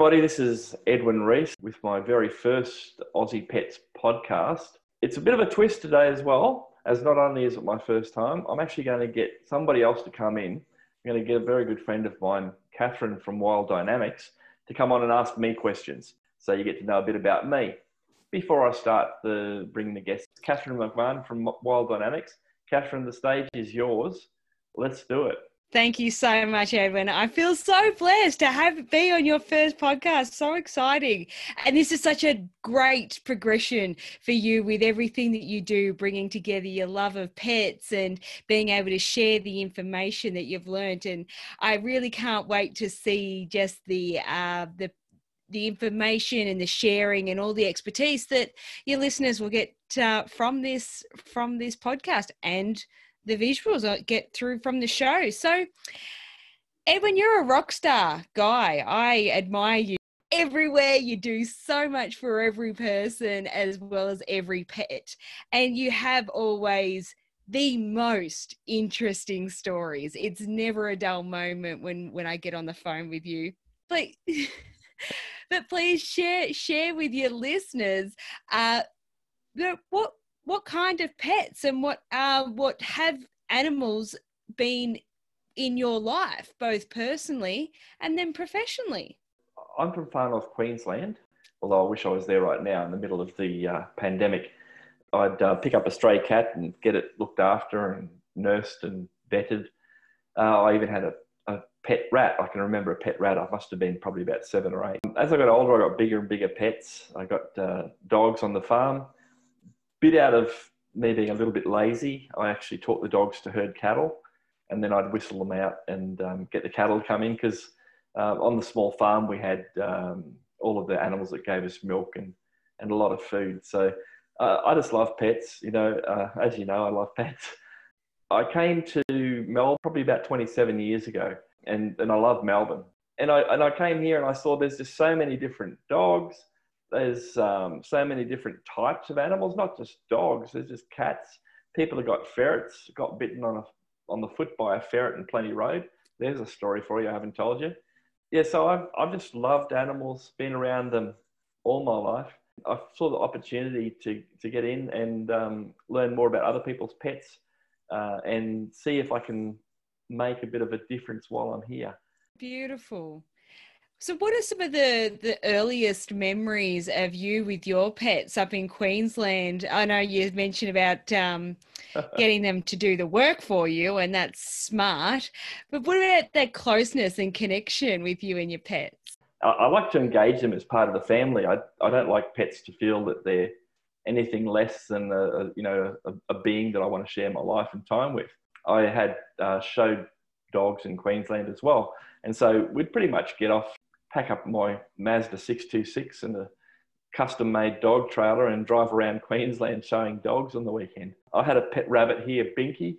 everybody. This is Edwin Reese with my very first Aussie Pets podcast. It's a bit of a twist today as well, as not only is it my first time, I'm actually going to get somebody else to come in. I'm going to get a very good friend of mine, Catherine from Wild Dynamics, to come on and ask me questions. So you get to know a bit about me. Before I start the bringing the guests, Catherine McMahon from Wild Dynamics. Catherine, the stage is yours. Let's do it. Thank you so much, Edwin. I feel so blessed to have be on your first podcast. So exciting. And this is such a great progression for you with everything that you do, bringing together your love of pets and being able to share the information that you've learned. And I really can't wait to see just the uh, the the information and the sharing and all the expertise that your listeners will get uh, from this from this podcast and the visuals I get through from the show. So, Edwin, you're a rock star guy. I admire you everywhere. You do so much for every person as well as every pet. And you have always the most interesting stories. It's never a dull moment when when I get on the phone with you. But but please share share with your listeners uh what what kind of pets and what uh, what have animals been in your life, both personally and then professionally? I'm from far north Queensland, although I wish I was there right now in the middle of the uh, pandemic. I'd uh, pick up a stray cat and get it looked after and nursed and vetted. Uh, I even had a, a, pet rat. I can remember a pet rat. I must have been probably about seven or eight. As I got older, I got bigger and bigger pets. I got uh, dogs on the farm bit out of me being a little bit lazy, I actually taught the dogs to herd cattle, and then I'd whistle them out and um, get the cattle to come in because uh, on the small farm we had um, all of the animals that gave us milk and, and a lot of food. So uh, I just love pets. You know, uh, as you know, I love pets. I came to Melbourne probably about 27 years ago, and, and I love Melbourne. And I, and I came here and I saw there's just so many different dogs, there's um, so many different types of animals, not just dogs. There's just cats. People have got ferrets, got bitten on a on the foot by a ferret in Plenty Road. There's a story for you I haven't told you. Yeah, so I've I've just loved animals, been around them all my life. I saw the opportunity to to get in and um, learn more about other people's pets uh, and see if I can make a bit of a difference while I'm here. Beautiful. So, what are some of the, the earliest memories of you with your pets up in Queensland? I know you mentioned about um, getting them to do the work for you, and that's smart. But what about that closeness and connection with you and your pets? I, I like to engage them as part of the family. I, I don't like pets to feel that they're anything less than a, a you know a, a, being that I want to share my life and time with. I had uh, showed dogs in Queensland as well, and so we'd pretty much get off pack up my Mazda 626 and a custom made dog trailer and drive around Queensland showing dogs on the weekend. I had a pet rabbit here, Binky.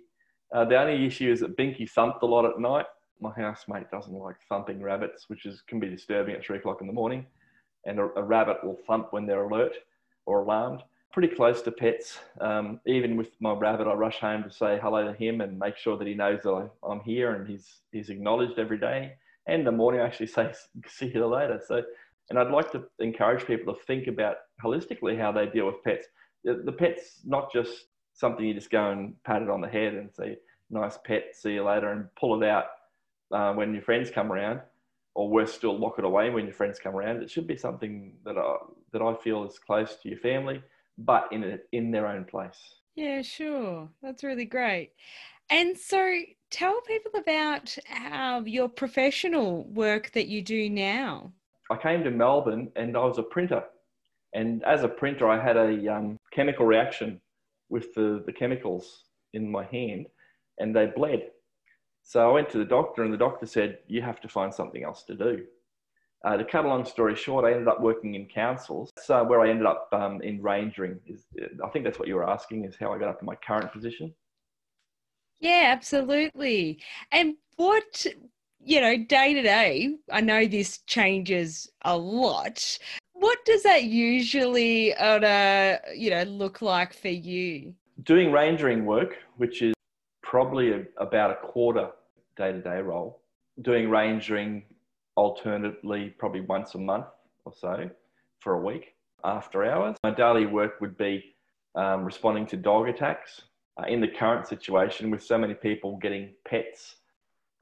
Uh, the only issue is that Binky thumped a lot at night. My housemate doesn't like thumping rabbits, which is, can be disturbing at three o'clock in the morning. And a, a rabbit will thump when they're alert or alarmed. Pretty close to pets. Um, even with my rabbit, I rush home to say hello to him and make sure that he knows that I, I'm here and he's, he's acknowledged every day and the morning I actually say see you later. So, and I'd like to encourage people to think about holistically how they deal with pets. The, the pet's not just something you just go and pat it on the head and say nice pet, see you later, and pull it out uh, when your friends come around, or worse still, lock it away when your friends come around. It should be something that I, that I feel is close to your family, but in a, in their own place. Yeah, sure. That's really great. And so tell people about how your professional work that you do now. I came to Melbourne and I was a printer. And as a printer, I had a um, chemical reaction with the, the chemicals in my hand and they bled. So I went to the doctor and the doctor said, You have to find something else to do. Uh, to cut a long story short, I ended up working in councils. So where I ended up um, in rangering is, I think that's what you were asking, is how I got up to my current position. Yeah, absolutely. And what, you know, day to day, I know this changes a lot. What does that usually on a, you know, look like for you? Doing rangering work, which is probably a, about a quarter day to day role. Doing rangering alternately, probably once a month or so for a week after hours. My daily work would be um, responding to dog attacks. Uh, in the current situation, with so many people getting pets,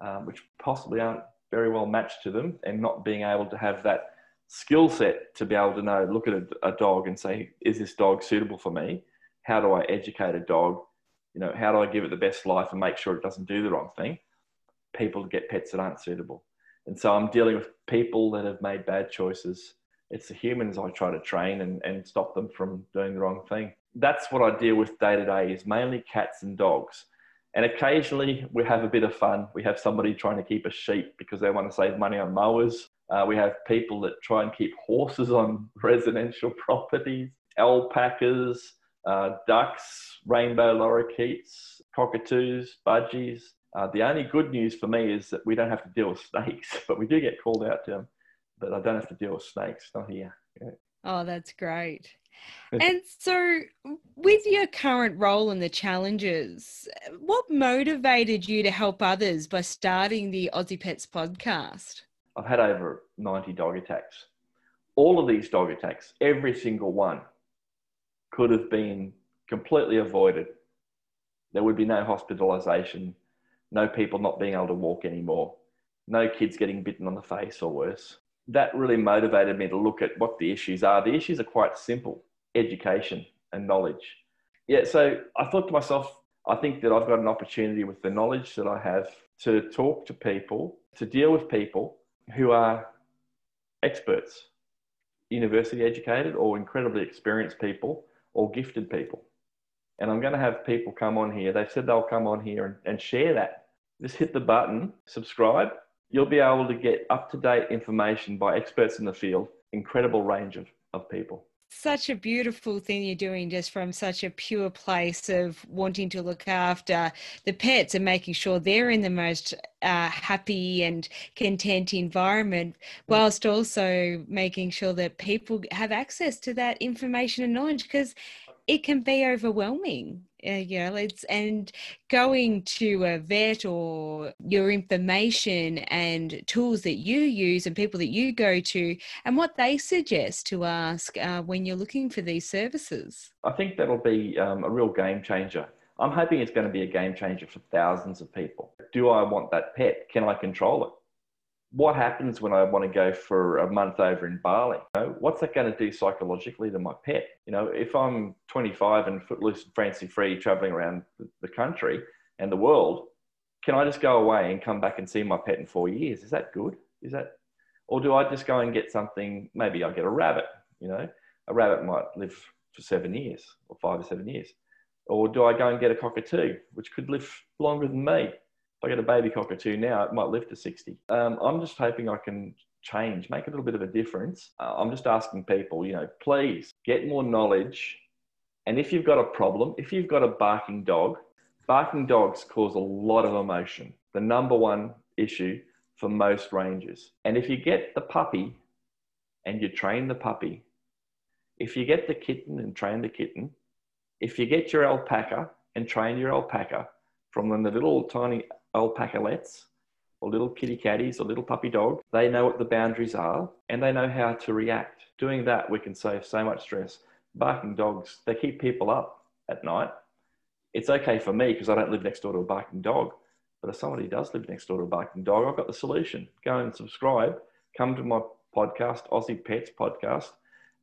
um, which possibly aren't very well matched to them, and not being able to have that skill set to be able to know, look at a, a dog and say, is this dog suitable for me? How do I educate a dog? You know, how do I give it the best life and make sure it doesn't do the wrong thing? People get pets that aren't suitable. And so I'm dealing with people that have made bad choices. It's the humans I try to train and, and stop them from doing the wrong thing. That's what I deal with day to day is mainly cats and dogs. And occasionally we have a bit of fun. We have somebody trying to keep a sheep because they want to save money on mowers. Uh, we have people that try and keep horses on residential properties, alpacas, uh, ducks, rainbow lorikeets, cockatoos, budgies. Uh, the only good news for me is that we don't have to deal with snakes, but we do get called out to them. But I don't have to deal with snakes, not here. Yeah. Oh, that's great. And so, with your current role and the challenges, what motivated you to help others by starting the Aussie Pets podcast? I've had over 90 dog attacks. All of these dog attacks, every single one, could have been completely avoided. There would be no hospitalisation, no people not being able to walk anymore, no kids getting bitten on the face or worse. That really motivated me to look at what the issues are. The issues are quite simple education and knowledge. Yeah, so I thought to myself, I think that I've got an opportunity with the knowledge that I have to talk to people, to deal with people who are experts, university educated or incredibly experienced people or gifted people. And I'm going to have people come on here. They've said they'll come on here and, and share that. Just hit the button, subscribe. You'll be able to get up to date information by experts in the field, incredible range of, of people such a beautiful thing you're doing just from such a pure place of wanting to look after the pets and making sure they're in the most uh, happy and content environment whilst also making sure that people have access to that information and knowledge because it can be overwhelming you know it's and going to a vet or your information and tools that you use and people that you go to and what they suggest to ask uh, when you're looking for these services. I think that'll be um, a real game changer. I'm hoping it's going to be a game changer for thousands of people. Do i want that pet? Can i control it what happens when I want to go for a month over in Bali? You know, what's that going to do psychologically to my pet? You know, if I'm 25 and footloose and fancy free traveling around the country and the world, can I just go away and come back and see my pet in four years? Is that good? Is that, or do I just go and get something? Maybe I get a rabbit. You know, a rabbit might live for seven years or five or seven years. Or do I go and get a cockatoo, which could live longer than me? If I get a baby cockatoo now, it might live to 60. Um, I'm just hoping I can change, make a little bit of a difference. Uh, I'm just asking people, you know, please get more knowledge. And if you've got a problem, if you've got a barking dog, barking dogs cause a lot of emotion. The number one issue for most rangers. And if you get the puppy and you train the puppy, if you get the kitten and train the kitten, if you get your alpaca and train your alpaca from when the little tiny alpacalets or little kitty catties or little puppy dog. They know what the boundaries are and they know how to react. Doing that, we can save so much stress. Barking dogs, they keep people up at night. It's okay for me because I don't live next door to a barking dog. But if somebody does live next door to a barking dog, I've got the solution. Go and subscribe. Come to my podcast, Aussie Pets Podcast,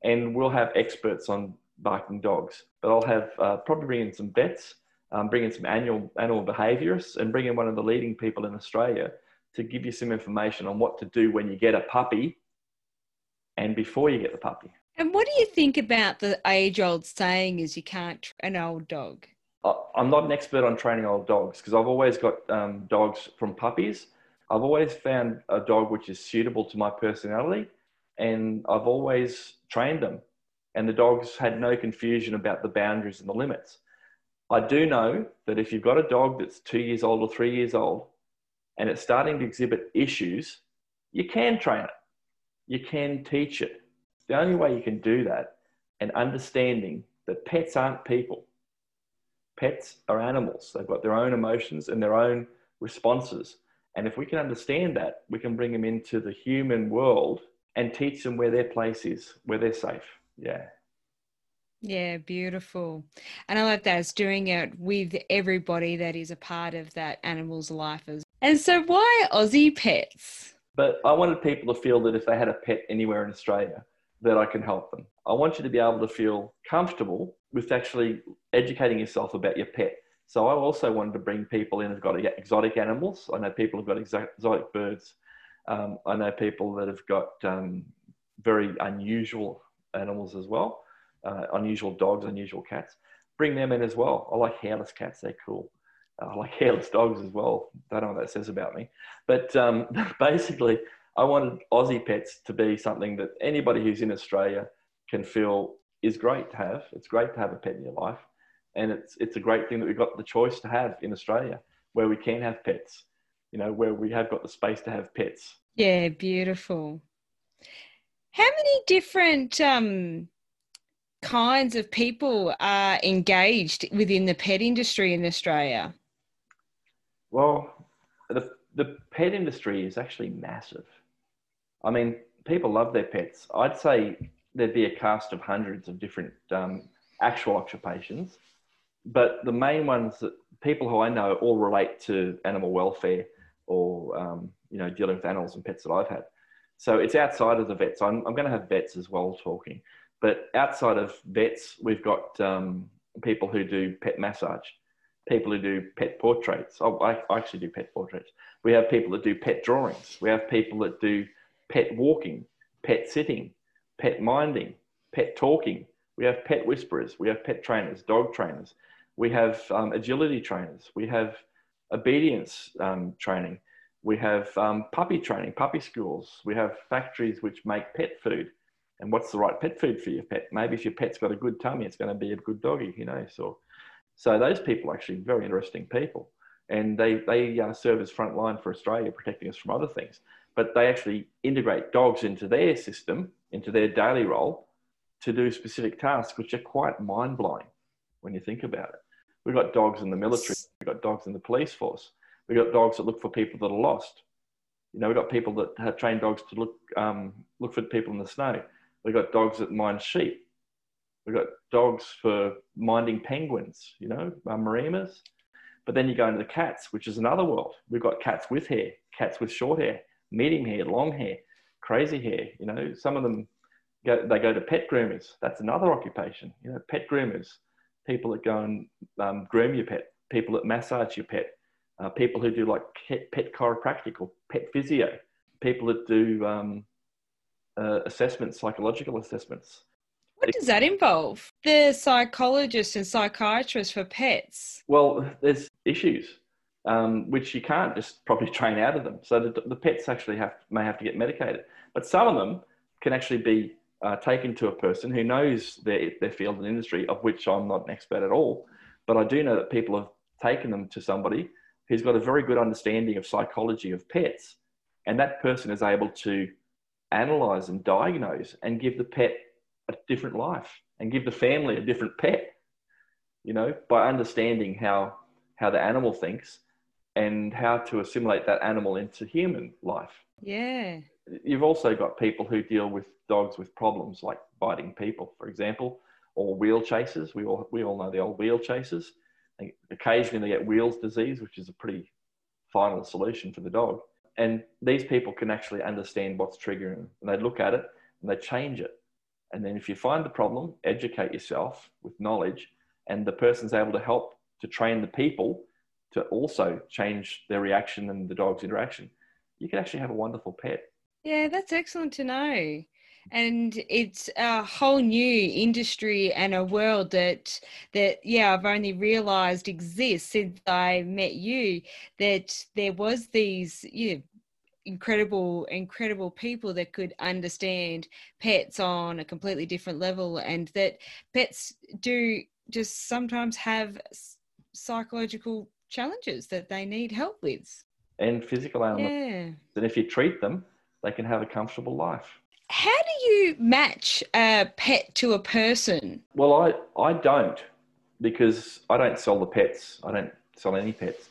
and we'll have experts on barking dogs. But I'll have uh, probably in some vets um, bring in some annual animal behaviourists and bring in one of the leading people in Australia to give you some information on what to do when you get a puppy and before you get the puppy. And what do you think about the age old saying is you can't train an old dog? I'm not an expert on training old dogs because I've always got um, dogs from puppies. I've always found a dog which is suitable to my personality and I've always trained them. And the dogs had no confusion about the boundaries and the limits. I do know that if you've got a dog that's two years old or three years old and it's starting to exhibit issues, you can train it. You can teach it. The only way you can do that and understanding that pets aren't people. Pets are animals. They've got their own emotions and their own responses. And if we can understand that, we can bring them into the human world and teach them where their place is, where they're safe. Yeah. Yeah, beautiful. And I love that it's doing it with everybody that is a part of that animal's life. As and so, why Aussie pets? But I wanted people to feel that if they had a pet anywhere in Australia, that I can help them. I want you to be able to feel comfortable with actually educating yourself about your pet. So I also wanted to bring people in who've got exotic animals. I know people who've got exotic birds. Um, I know people that have got um, very unusual animals as well, uh, unusual dogs, unusual cats. Bring them in as well. I like hairless cats; they're cool. I like hairless dogs as well. Don't know what that says about me, but um, basically, I wanted Aussie pets to be something that anybody who's in Australia can feel is great to have. It's great to have a pet in your life, and it's it's a great thing that we've got the choice to have in Australia, where we can have pets. You know, where we have got the space to have pets. Yeah, beautiful. How many different um, kinds of people are engaged within the pet industry in Australia? Well, the, the pet industry is actually massive. I mean, people love their pets. I'd say there'd be a cast of hundreds of different um, actual occupations, but the main ones that people who I know all relate to animal welfare or um, you know dealing with animals and pets that I've had. So it's outside of the vets. I'm, I'm going to have vets as well talking, but outside of vets, we've got um, people who do pet massage people who do pet portraits. Oh, I, I actually do pet portraits. We have people that do pet drawings. We have people that do pet walking, pet sitting, pet minding, pet talking. We have pet whisperers. We have pet trainers, dog trainers. We have um, agility trainers. We have obedience um, training. We have um, puppy training, puppy schools. We have factories which make pet food. And what's the right pet food for your pet? Maybe if your pet's got a good tummy, it's going to be a good doggy, you know. So so those people are actually very interesting people. And they, they uh, serve as front line for Australia, protecting us from other things. But they actually integrate dogs into their system, into their daily role, to do specific tasks, which are quite mind blowing when you think about it. We've got dogs in the military, we've got dogs in the police force, we've got dogs that look for people that are lost. You know, we've got people that have trained dogs to look, um, look for people in the snow. We've got dogs that mind sheep. We've got dogs for minding penguins, you know, um, Maremmas. But then you go into the cats, which is another world. We've got cats with hair, cats with short hair, medium hair, long hair, crazy hair. You know, some of them go, they go to pet groomers. That's another occupation. You know, pet groomers, people that go and um, groom your pet, people that massage your pet, uh, people who do like pet, pet chiropractic or pet physio, people that do um, uh, assessments, psychological assessments. What does that involve? The psychologist and psychiatrist for pets. Well, there's issues um, which you can't just probably train out of them. So the, the, pets actually have may have to get medicated, but some of them can actually be uh, taken to a person who knows their their field and industry, of which I'm not an expert at all. But I do know that people have taken them to somebody who's got a very good understanding of psychology of pets, and that person is able to analyze and diagnose and give the pet a different life and give the family a different pet you know by understanding how how the animal thinks and how to assimilate that animal into human life. Yeah. You've also got people who deal with dogs with problems like biting people for example or wheel chasers. We all we all know the old wheel chasers. Occasionally they get wheels disease which is a pretty final solution for the dog and these people can actually understand what's triggering them and they look at it and they change it and then if you find the problem, educate yourself with knowledge, and the person's able to help to train the people to also change their reaction and the dog's interaction. You can actually have a wonderful pet. Yeah, that's excellent to know. And it's a whole new industry and a world that that yeah, I've only realized exists since I met you that there was these you know, incredible incredible people that could understand pets on a completely different level and that pets do just sometimes have psychological challenges that they need help with. And physical ailments yeah. and if you treat them they can have a comfortable life how do you match a pet to a person well i i don't because i don't sell the pets i don't sell any pets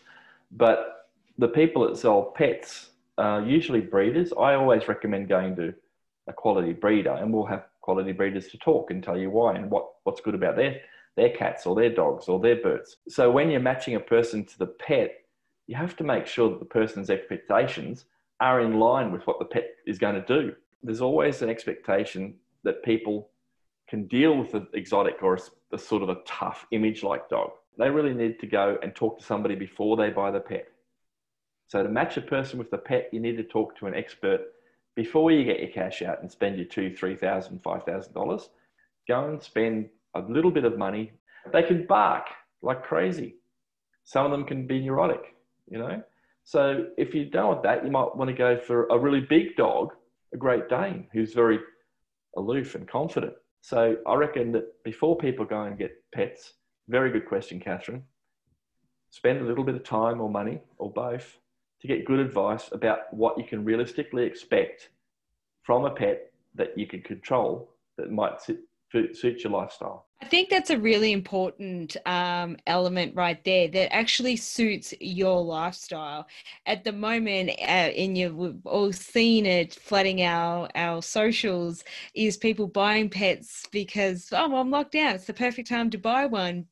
but The people that sell pets are usually breeders. I always recommend going to a quality breeder, and we'll have quality breeders to talk and tell you why and what, what's good about their, their cats or their dogs or their birds. So when you're matching a person to the pet, you have to make sure that the person's expectations are in line with what the pet is going to do. There's always an expectation that people can deal with an exotic or a, a sort of a tough image like dog. They really need to go and talk to somebody before they buy the pet. So to match a person with the pet, you need to talk to an expert before you get your cash out and spend your two, three thousand, five thousand dollars. Go and spend a little bit of money. They can bark like crazy. Some of them can be neurotic, you know. So if you don't want that, you might want to go for a really big dog, a Great Dane, who's very aloof and confident. So I reckon that before people go and get pets, very good question, Catherine. Spend a little bit of time or money or both to get good advice about what you can realistically expect from a pet that you can control that might suit your lifestyle. I think that's a really important um, element right there that actually suits your lifestyle. At the moment, uh, in your, we've all seen it flooding our our socials, is people buying pets because oh, well, I'm locked down. It's the perfect time to buy one,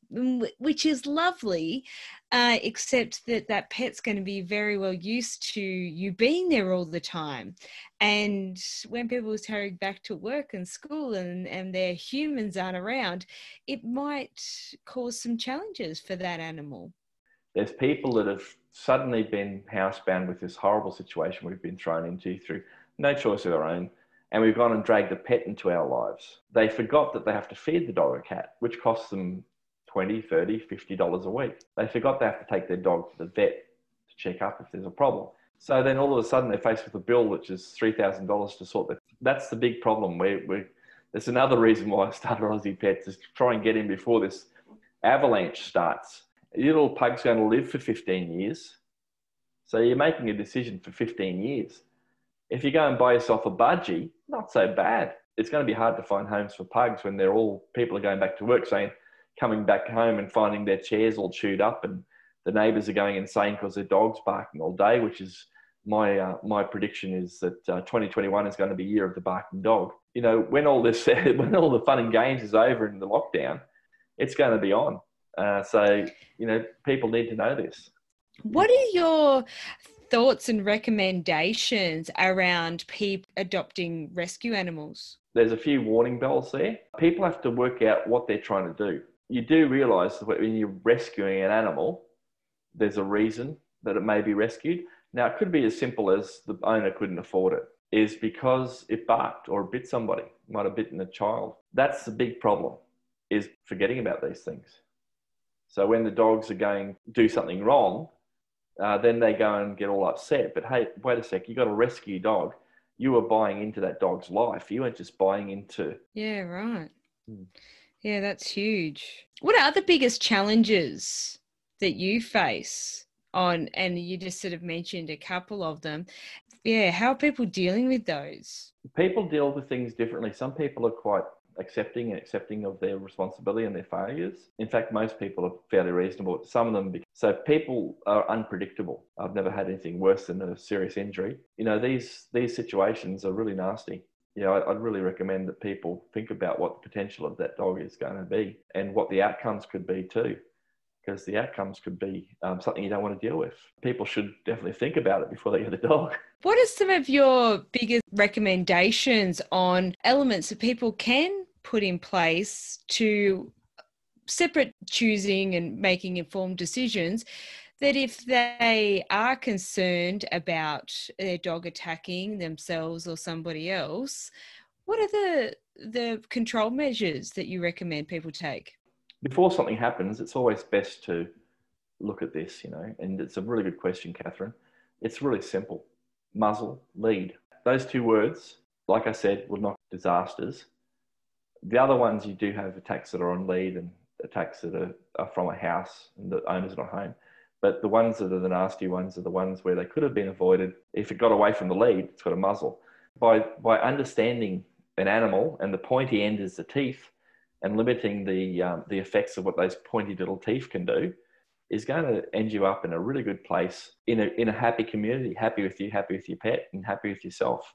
which is lovely. Uh, except that that pet's going to be very well used to you being there all the time. And when people are back to work and school and, and their humans aren't around, it might cause some challenges for that animal. There's people that have suddenly been housebound with this horrible situation we've been thrown into through no choice of their own. And we've gone and dragged a pet into our lives. They forgot that they have to feed the dog or cat, which costs them 20 30 50 dollars a week they forgot they have to take their dog to the vet to check up if there's a problem so then all of a sudden they're faced with a bill which is $3000 to sort that that's the big problem we we there's another reason why i started aussie pets is to try and get in before this avalanche starts. Your little pug's going to live for 15 years. So you're making a decision for 15 years. If you go and buy yourself a budgie not so bad. It's going to be hard to find homes for pugs when they're all people are going back to work saying coming back home and finding their chairs all chewed up and the neighbours are going insane because their dog's barking all day, which is my uh, my prediction is that uh, 2021 is going to be year of the barking dog. You know, when all this when all the fun and games is over in the lockdown, it's going to be on. Uh, so you know, people need to know this. What are your thoughts and recommendations around people adopting rescue animals? There's a few warning bells there. People have to work out what they're trying to do you do realize that when you're rescuing an animal, there's a reason that it may be rescued. Now, it could be as simple as the owner couldn't afford it, is because it barked or bit somebody, might have bitten a child. That's the big problem, is forgetting about these things. So when the dogs are going do something wrong, uh, then they go and get all upset. But hey, wait a sec, you got a rescue dog. You were buying into that dog's life. You weren't just buying into. Yeah, right. Hmm. Yeah, that's huge. What are the biggest challenges that you face on, and you just sort of mentioned a couple of them. Yeah, how are people dealing with those? People deal with things differently. Some people are quite accepting and accepting of their responsibility and their failures. In fact, most people are fairly reasonable. Some of them, so people are unpredictable. I've never had anything worse than a serious injury. You know, these these situations are really nasty you know, I'd really recommend that people think about what the potential of that dog is going to be and what the outcomes could be too, because the outcomes could be um, something you don't want to deal with. People should definitely think about it before they get a dog. What are some of your biggest recommendations on elements that people can put in place to separate choosing and making informed decisions that if they are concerned about their dog attacking themselves or somebody else, what are the the control measures that you recommend people take? Before something happens, it's always best to look at this, you know, and it's a really good question, Catherine. It's really simple. Muzzle, lead. Those two words, like I said, will knock disasters. The other ones, you do have attacks that are on lead and attacks that are, are from a house and the owner's not home. But the ones that are the nasty ones are the ones where they could have been avoided. If it got away from the lead, it's got a muzzle. By, by understanding an animal and the pointy end is the teeth and limiting the, um, the effects of what those pointy little teeth can do, is going to end you up in a really good place in a, in a happy community, happy with you, happy with your pet, and happy with yourself.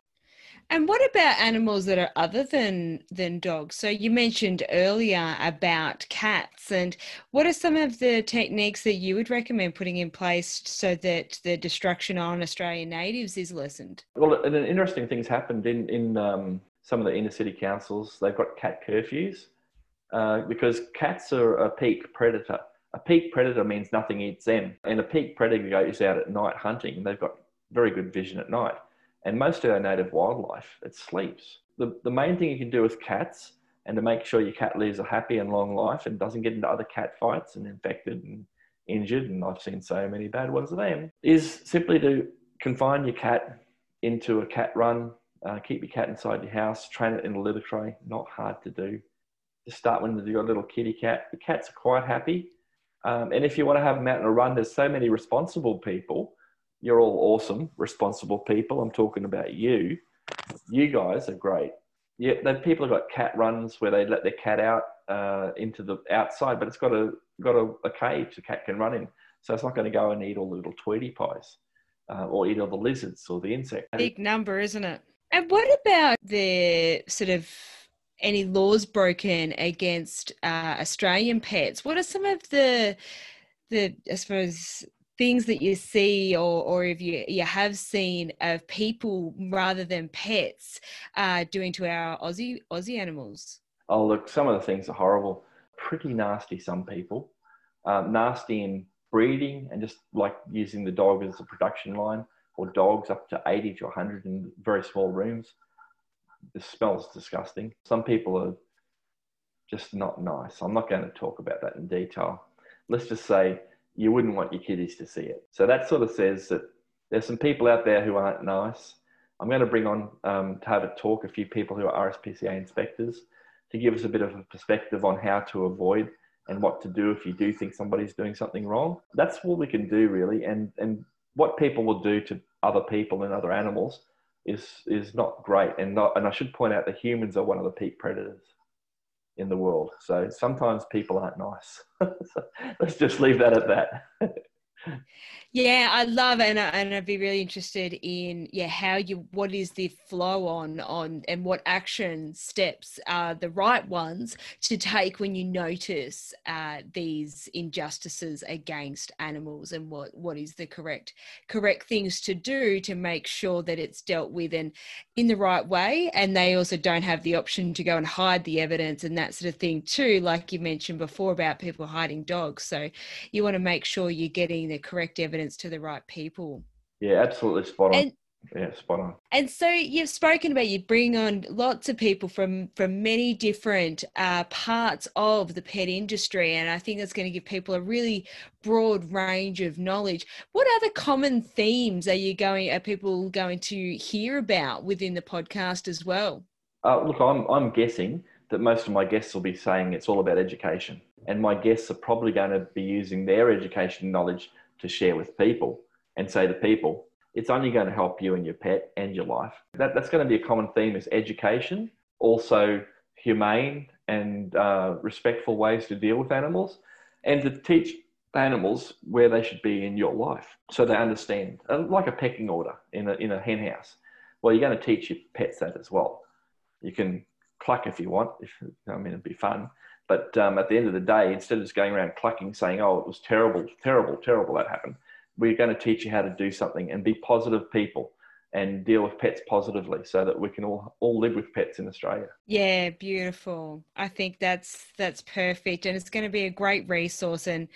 And what about animals that are other than than dogs? So you mentioned earlier about cats, and what are some of the techniques that you would recommend putting in place so that the destruction on Australian natives is lessened? Well, an interesting thing's happened in in um, some of the inner city councils. They've got cat curfews uh, because cats are a peak predator. A peak predator means nothing eats them, and a peak predator goes out at night hunting. And they've got very good vision at night and most of our native wildlife, it sleeps. The, the main thing you can do with cats and to make sure your cat lives a happy and long life and doesn't get into other cat fights and infected and injured, and I've seen so many bad ones of them, is simply to confine your cat into a cat run, uh, keep your cat inside your house, train it in a litter tray, not hard to do. Just start when you've got a little kitty cat. The cats are quite happy. Um, and if you want to have them out on a run, there's so many responsible people you're all awesome, responsible people. I'm talking about you. You guys are great. Yeah, people have got cat runs where they let their cat out uh, into the outside, but it's got a got a, a, cage the cat can run in, so it's not going to go and eat all the little Tweety pies uh, or eat all the lizards or the insects. Big number, isn't it? And what about the sort of any laws broken against uh, Australian pets? What are some of the the I suppose things that you see or, or if you, you have seen of people rather than pets uh, doing to our Aussie Aussie animals? Oh, look, some of the things are horrible. Pretty nasty, some people. Um, nasty in breeding and just like using the dog as a production line or dogs up to 80 to 100 in very small rooms. The smell's disgusting. Some people are just not nice. I'm not going to talk about that in detail. Let's just say you wouldn't want your kiddies to see it. So that sort of says that there's some people out there who aren't nice. I'm going to bring on um, to have a talk a few people who are RSPCA inspectors to give us a bit of a perspective on how to avoid and what to do if you do think somebody's doing something wrong. That's what we can do really, and and what people will do to other people and other animals is is not great. And not, and I should point out that humans are one of the peak predators in the world. So sometimes people aren't nice. so let's just leave that at that. yeah, I love and, I, and I'd be really interested in yeah how you what is the flow on on and what action steps are the right ones to take when you notice uh, these injustices against animals, and what what is the correct correct things to do to make sure that it's dealt with and in the right way, and they also don't have the option to go and hide the evidence and that sort of thing too, like you mentioned before about people hiding dogs. So you want to make sure you're getting the correct evidence to the right people. Yeah, absolutely spot on. And, yeah, spot on. And so you've spoken about you bring on lots of people from from many different uh, parts of the pet industry, and I think that's going to give people a really broad range of knowledge. What other common themes are you going? Are people going to hear about within the podcast as well? Uh, look, I'm I'm guessing that most of my guests will be saying it's all about education, and my guests are probably going to be using their education knowledge to share with people and say to people, it's only going to help you and your pet and your life. That, that's going to be a common theme is education, also humane and uh, respectful ways to deal with animals, and to teach animals where they should be in your life so they understand, uh, like a pecking order in a, in a hen house. Well, you're going to teach your pets that as well. You can cluck if you want, if, I mean, it'd be fun. But um, at the end of the day, instead of just going around clucking saying, oh, it was terrible, terrible, terrible that happened, we're going to teach you how to do something and be positive people and deal with pets positively so that we can all all live with pets in Australia. Yeah, beautiful. I think that's that's perfect and it's going to be a great resource and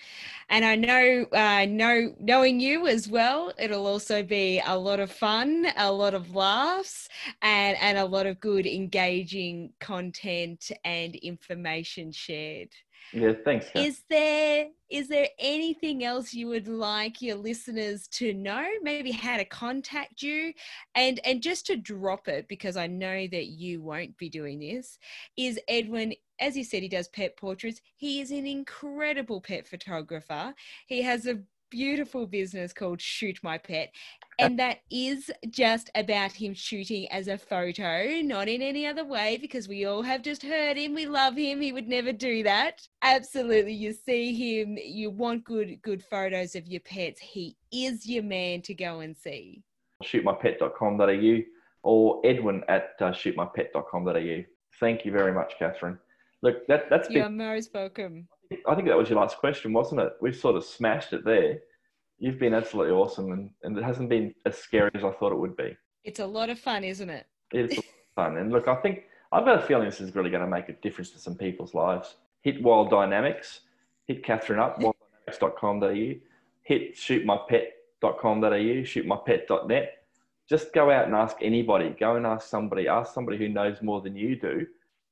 and I know uh know knowing you as well, it'll also be a lot of fun, a lot of laughs and and a lot of good engaging content and information shared. Yeah, thanks. Kat. Is there is there anything else you would like your listeners to know? Maybe how to contact you, and and just to drop it because I know that you won't be doing this. Is Edwin? As you said, he does pet portraits. He is an incredible pet photographer. He has a beautiful business called Shoot My Pet. And that is just about him shooting as a photo, not in any other way, because we all have just heard him. We love him. He would never do that. Absolutely. You see him, you want good, good photos of your pets. He is your man to go and see. Shootmypet.com.au or Edwin at uh, shootmypet.com.au. Thank you very much, Catherine. Look, that, that's You're been, most welcome. I think that was your last question, wasn't it? We've sort of smashed it there. You've been absolutely awesome, and, and it hasn't been as scary as I thought it would be. It's a lot of fun, isn't it? It's fun. And look, I think I've got a feeling this is really going to make a difference to some people's lives. Hit Wild Dynamics, hit Catherine up, wilddynamics.com.au, hit shootmypet.com.au, shootmypet.net. Just go out and ask anybody. Go and ask somebody. Ask somebody who knows more than you do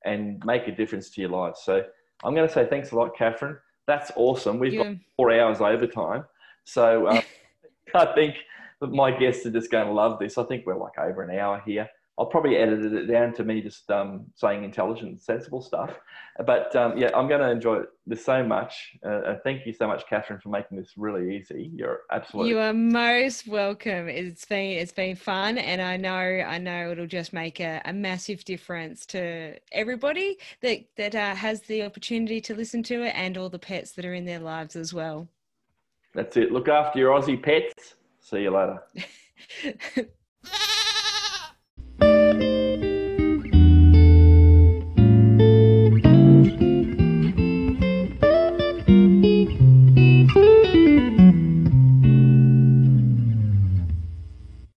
and make a difference to your life. So I'm going to say thanks a lot, Catherine. That's awesome. We've got four hours overtime. So um, I think that my guests are just going to love this. I think we're like over an hour here. I'll probably edit it down to me just um, saying intelligent, sensible stuff. But um, yeah, I'm going to enjoy this so much. Uh, thank you so much, Catherine, for making this really easy. You're absolutely. You are most welcome. It's been it's been fun, and I know I know it'll just make a, a massive difference to everybody that that uh, has the opportunity to listen to it, and all the pets that are in their lives as well. That's it. Look after your Aussie pets. See you later.